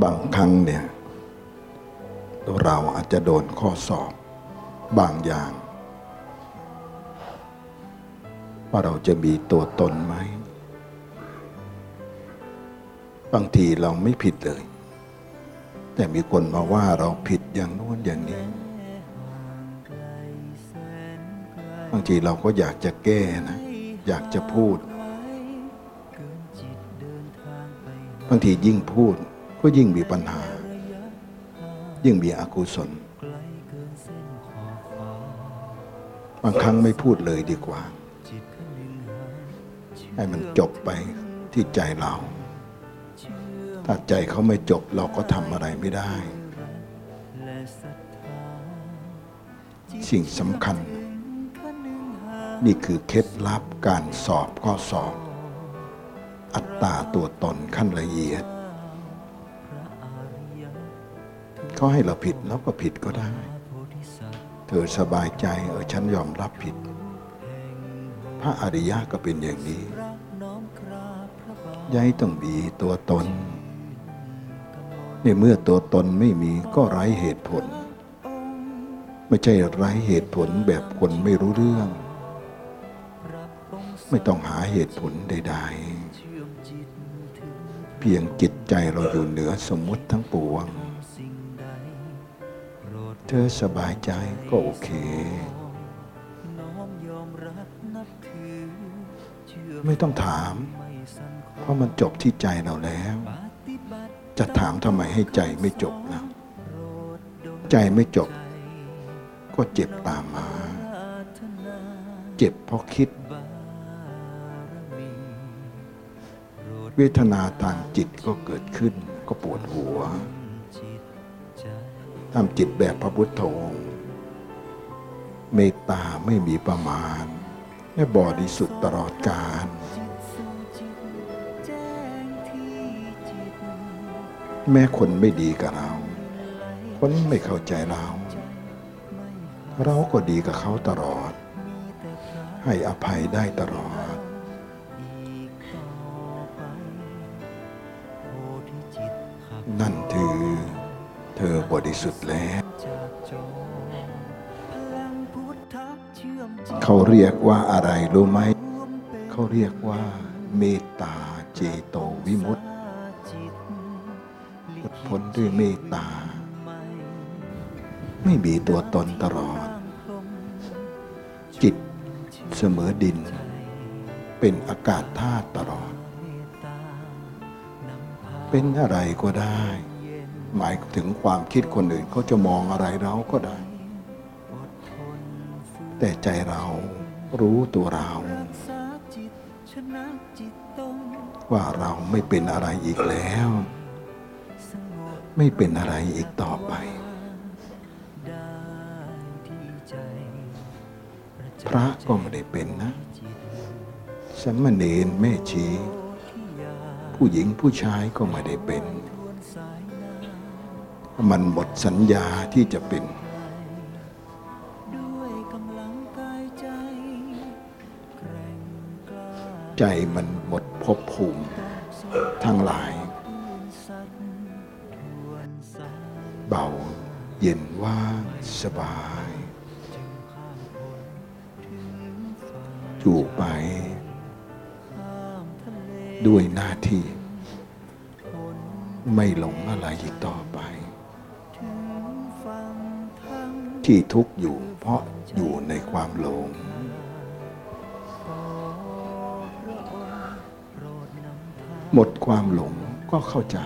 บางครั้งเนี่ย เราอาจจะโดนข้อสอบบางอย่าง ว่าเราจะมีตัวตนไหม บางทีเราไม่ผิดเลย แต่มีคนมาว่าเราผิดอย่างโน้นอย่างนี้ บางทีเราก็อยากจะแก้นะ อยากจะพูด บางทียิ่งพูด ก็ยิ่งมีปัญหา ยิ่งมีอกุศล บางครั้งไม่พูดเลยดีกว่า ให้มันจบไปที่ใจเรา ถ้าใจเขาไม่จบเราก็ทำอะไรไม่ได้ สิ่งสำคัญ นี่คือเคล็ดลับการสอบข้อสอบ อัตตาตัวตนขั้นละเอียด เขาให้เราผิดเราก็ผิดก็ได้ เธอสบายใจเออฉันยอมรับผิด พระอริยะก็เป็นอย่างนี้ย้ายต้องมีตัวตนในเมื่อตัวตนไม่มีก็ไร้เหตุผล ไม่ใช่ไร้เหตุผลแบบคนไม่รู้เรื่อง ไม่ต้องหาเหตุผลใด ๆ เพียงจิตใจเราอยู่เหนือสมมุติทั้งปวง ธอสบายใจก็โอเค ไม่ต้องถาม เพราะมันจบที่ใจเราแล้ว จะถามทำไมให้ใจไม่จบนะ ใจไม่จบ ก็เจ็บตามมา เจ็บเพราะคิด เวทนาทางจิตก็เกิดขึ้นก็ปวดหัว ทำจิตแบบพระพุทธองค์เมตตาไม่มีประมาณและบริสุทธิ์ตลอดกาลแม้คนไม่ดีกับเรา คนไม่เข้าใจเรา เราก็ดีกับเขาตลอด ให้อภัยได้ตลอด นั่นคือ บริสุทธิ์แล้ว เขาเรียกว่าอะไรรู้ไหม เขาเรียกว่า เมตตาเจโตวิมุตติหลุดพ้นด้วยเมตตา ไม่มีตัวตนตลอด จิตเสมอดิน เป็นอากาศธาตุตลอด เป็นอะไรก็ได้ หมายถึงความคิดคนอื่นเขาจะมองอะไรเราก็ได้ แต่ใจเรารู้ตัวเรา ว่าเราไม่เป็นอะไรอีกแล้ว ไม่เป็นอะไรอีกต่อไปพระก็ไม่ได้เป็นนะสมณเณรแม่ชี ผู้หญิงผู้ชายก็ไม่ได้เป็น มันหมดสัญญาที่จะเป็น ใจมันหมดภพภูมิทั้งหลาย เบาเย็นว่างสบายอยู่ไปด้วยหน้าที่ ไม่หลงอะไรอีกต่อไป ที่ทุกข์อยู่เพราะอยู่ในความหลง หมดความหลงก็เข้าใจ